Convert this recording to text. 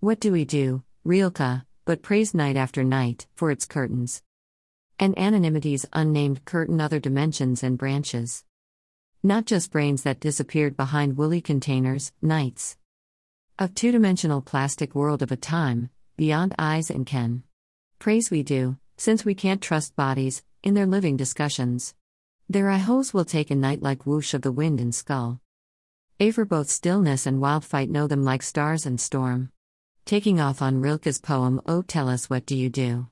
What do we do, Rilke, but praise night after night, for its curtains? And anonymity's unnamed curtain other dimensions and branches. Not just brains that disappeared behind woolly containers, nights. Of two dimensional plastic world of a time, beyond eyes and ken. Praise we do, since we can't trust bodies, in their living discussions. Their eye holes will take a night like whoosh of the wind and skull. A for both stillness and wild fight know them like stars and storm. Taking off on Rilke's poem Oh Tell Us What Do You Do?